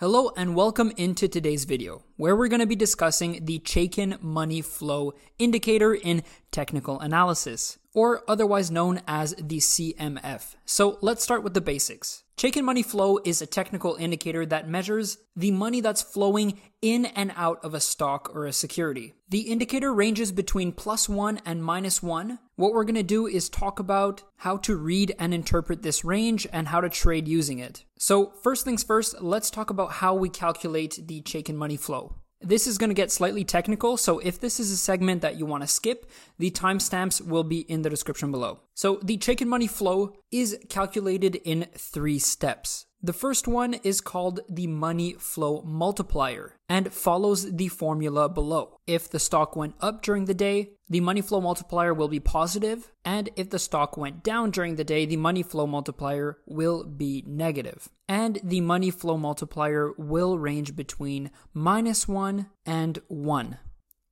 Hello and welcome into today's video, where we're going to be discussing the Chaikin Money Flow Indicator in Technical Analysis, or otherwise known as the CMF. So let's start with the basics. Chaikin Money Flow is a technical indicator that measures the money that's flowing in and out of a stock or a security. The indicator ranges between plus one and minus one. What we're going to do is talk about how to read and interpret this range and how to trade using it. So, first things first, let's talk about how we calculate the Chaikin Money Flow. This is going to get slightly technical, so if this is a segment that you want to skip, the timestamps will be in the description below. So the Chaikin Money flow is calculated in three steps. The first one is called the money flow multiplier and follows the formula below. If the stock went up during the day, the money flow multiplier will be positive, and if the stock went down during the day, the money flow multiplier will be negative. And the money flow multiplier will range between minus 1 and 1.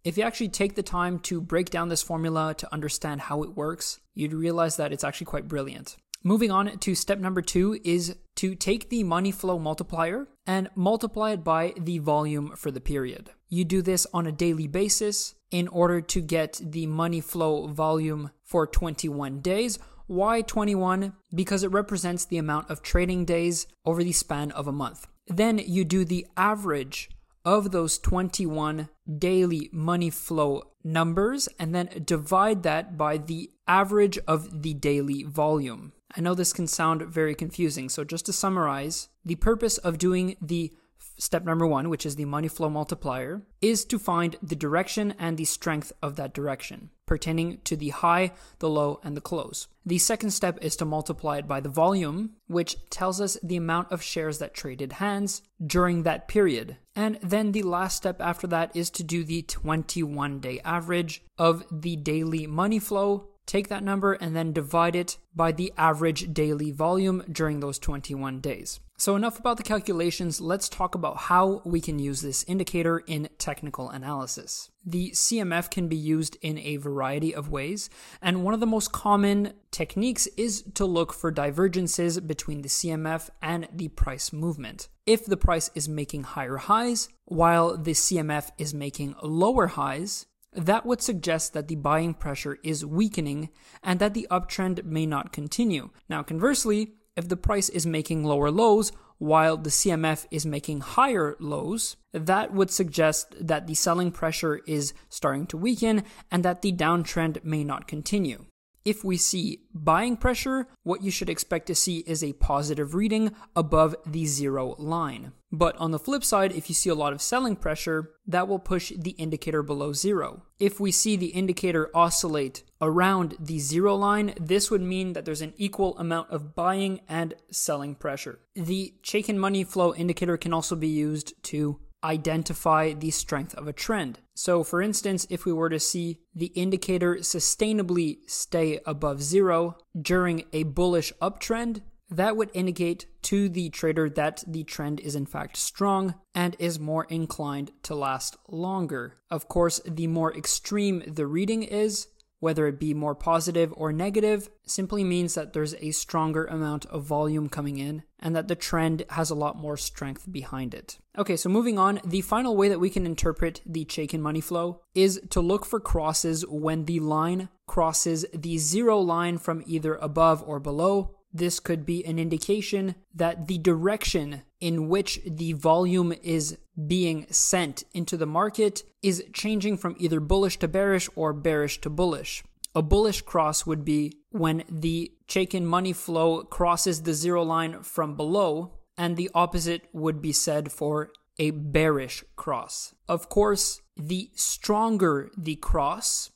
If you actually take the time to break down this formula to understand how it works, you'd realize that it's actually quite brilliant. Moving on to step number two is to take the money flow multiplier and multiply it by the volume for the period. You do this on a daily basis in order to get the money flow volume for 21 days. Why 21? Because it represents the amount of trading days over the span of a month. Then you do the average of those 21 daily money flow numbers and then divide that by the average of the daily volume. I know this can sound very confusing, so just to summarize, the purpose of doing the step number one, which is the money flow multiplier, is to find the direction and the strength of that direction, pertaining to the high, the low, and the close. The second step is to multiply it by the volume, which tells us the amount of shares that traded hands during that period. And then the last step after that is to do the 21 day average of the daily money flow take that number and then divide it by the average daily volume during those 21 days. So, enough about the calculations, let's talk about how we can use this indicator in technical analysis. The CMF can be used in a variety of ways, and one of the most common techniques is to look for divergences between the CMF and the price movement. If the price is making higher highs while the CMF is making lower highs, that would suggest that the buying pressure is weakening and that the uptrend may not continue. Now, conversely, if the price is making lower lows while the CMF is making higher lows, that would suggest that the selling pressure is starting to weaken and that the downtrend may not continue. If we see buying pressure, what you should expect to see is a positive reading above the zero line. But on the flip side, if you see a lot of selling pressure, that will push the indicator below zero. If we see the indicator oscillate around the zero line, this would mean that there's an equal amount of buying and selling pressure. The Chaikin money flow indicator can also be used to identify the strength of a trend. So, for instance, if we were to see the indicator sustainably stay above zero during a bullish uptrend, that would indicate to the trader that the trend is in fact strong and is more inclined to last longer. Of course, the more extreme the reading is, whether it be more positive or negative, simply means that there's a stronger amount of volume coming in and that the trend has a lot more strength behind it. Okay, so moving on, the final way that we can interpret the Chaikin money flow is to look for crosses when the line crosses the zero line from either above or below. This could be an indication that the direction in which the volume is being sent into the market is changing from either bullish to bearish or bearish to bullish. A bullish cross would be when the Chaikin money flow crosses the zero line from below, and the opposite would be said for a bearish cross. Of course, the stronger the cross,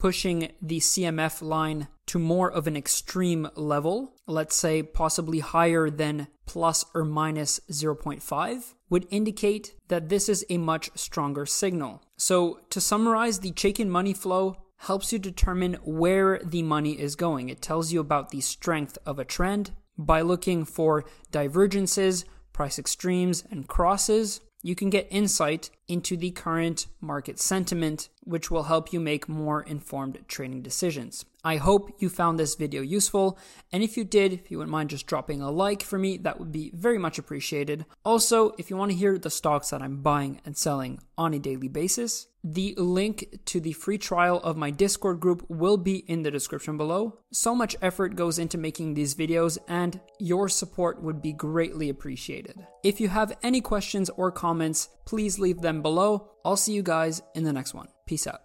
pushing the CMF line to more of an extreme level, let's say possibly higher than plus or minus 0.5, would indicate that this is a much stronger signal. So, to summarize, the Chaikin money flow helps you determine where the money is going. It tells you about the strength of a trend by looking for divergences, price extremes, and crosses. You can get insight into the current market sentiment, which will help you make more informed trading decisions. I hope you found this video useful, and if you did, if you wouldn't mind just dropping a like for me, that would be very much appreciated. Also, if you want to hear the stocks that I'm buying and selling on a daily basis, the link to the free trial of my Discord group will be in the description below. So much effort goes into making these videos, and your support would be greatly appreciated. If you have any questions or comments, please leave them below. I'll see you guys in the next one. Peace out.